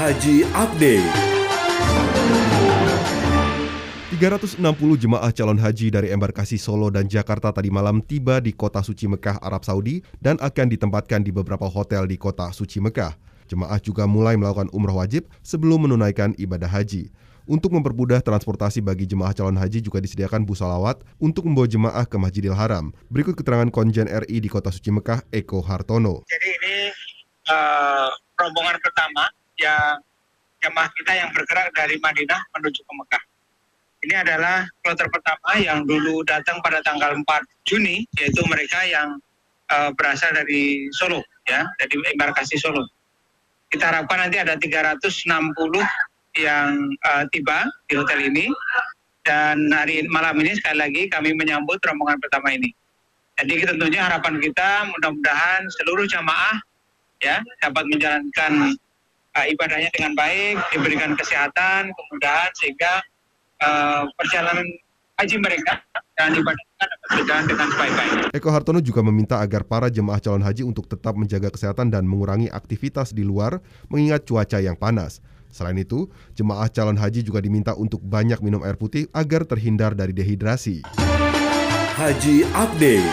Haji Update. 360 jemaah calon haji dari embarkasi Solo dan Jakarta tadi malam tiba di kota suci Mekah, Arab Saudi dan akan ditempatkan di beberapa hotel di kota suci Mekah. Jemaah juga mulai melakukan umroh wajib sebelum menunaikan ibadah haji. Untuk mempermudah transportasi bagi jemaah calon haji juga disediakan bus salawat untuk membawa jemaah ke Masjidil Haram. Berikut keterangan Konjen RI di kota suci Mekah, Eko Hartono. Jadi ini uh, rombongan pertama yang jemaah kita yang bergerak dari Madinah menuju ke Mekah. Ini adalah kloter pertama yang dulu datang pada tanggal 4 Juni, yaitu mereka yang uh, berasal dari Solo, ya, dari embarkasi Solo. Kita harapkan nanti ada 360 yang uh, tiba di hotel ini, dan hari malam ini sekali lagi kami menyambut rombongan pertama ini. Jadi tentunya harapan kita mudah-mudahan seluruh jamaah ya dapat menjalankan uh, ibadahnya dengan baik, diberikan kesehatan, kemudahan sehingga uh, perjalanan haji mereka dan ibadah dapat berjalan dengan baik-baik. Eko Hartono juga meminta agar para jemaah calon haji untuk tetap menjaga kesehatan dan mengurangi aktivitas di luar mengingat cuaca yang panas. Selain itu, jemaah calon haji juga diminta untuk banyak minum air putih agar terhindar dari dehidrasi. Haji Update.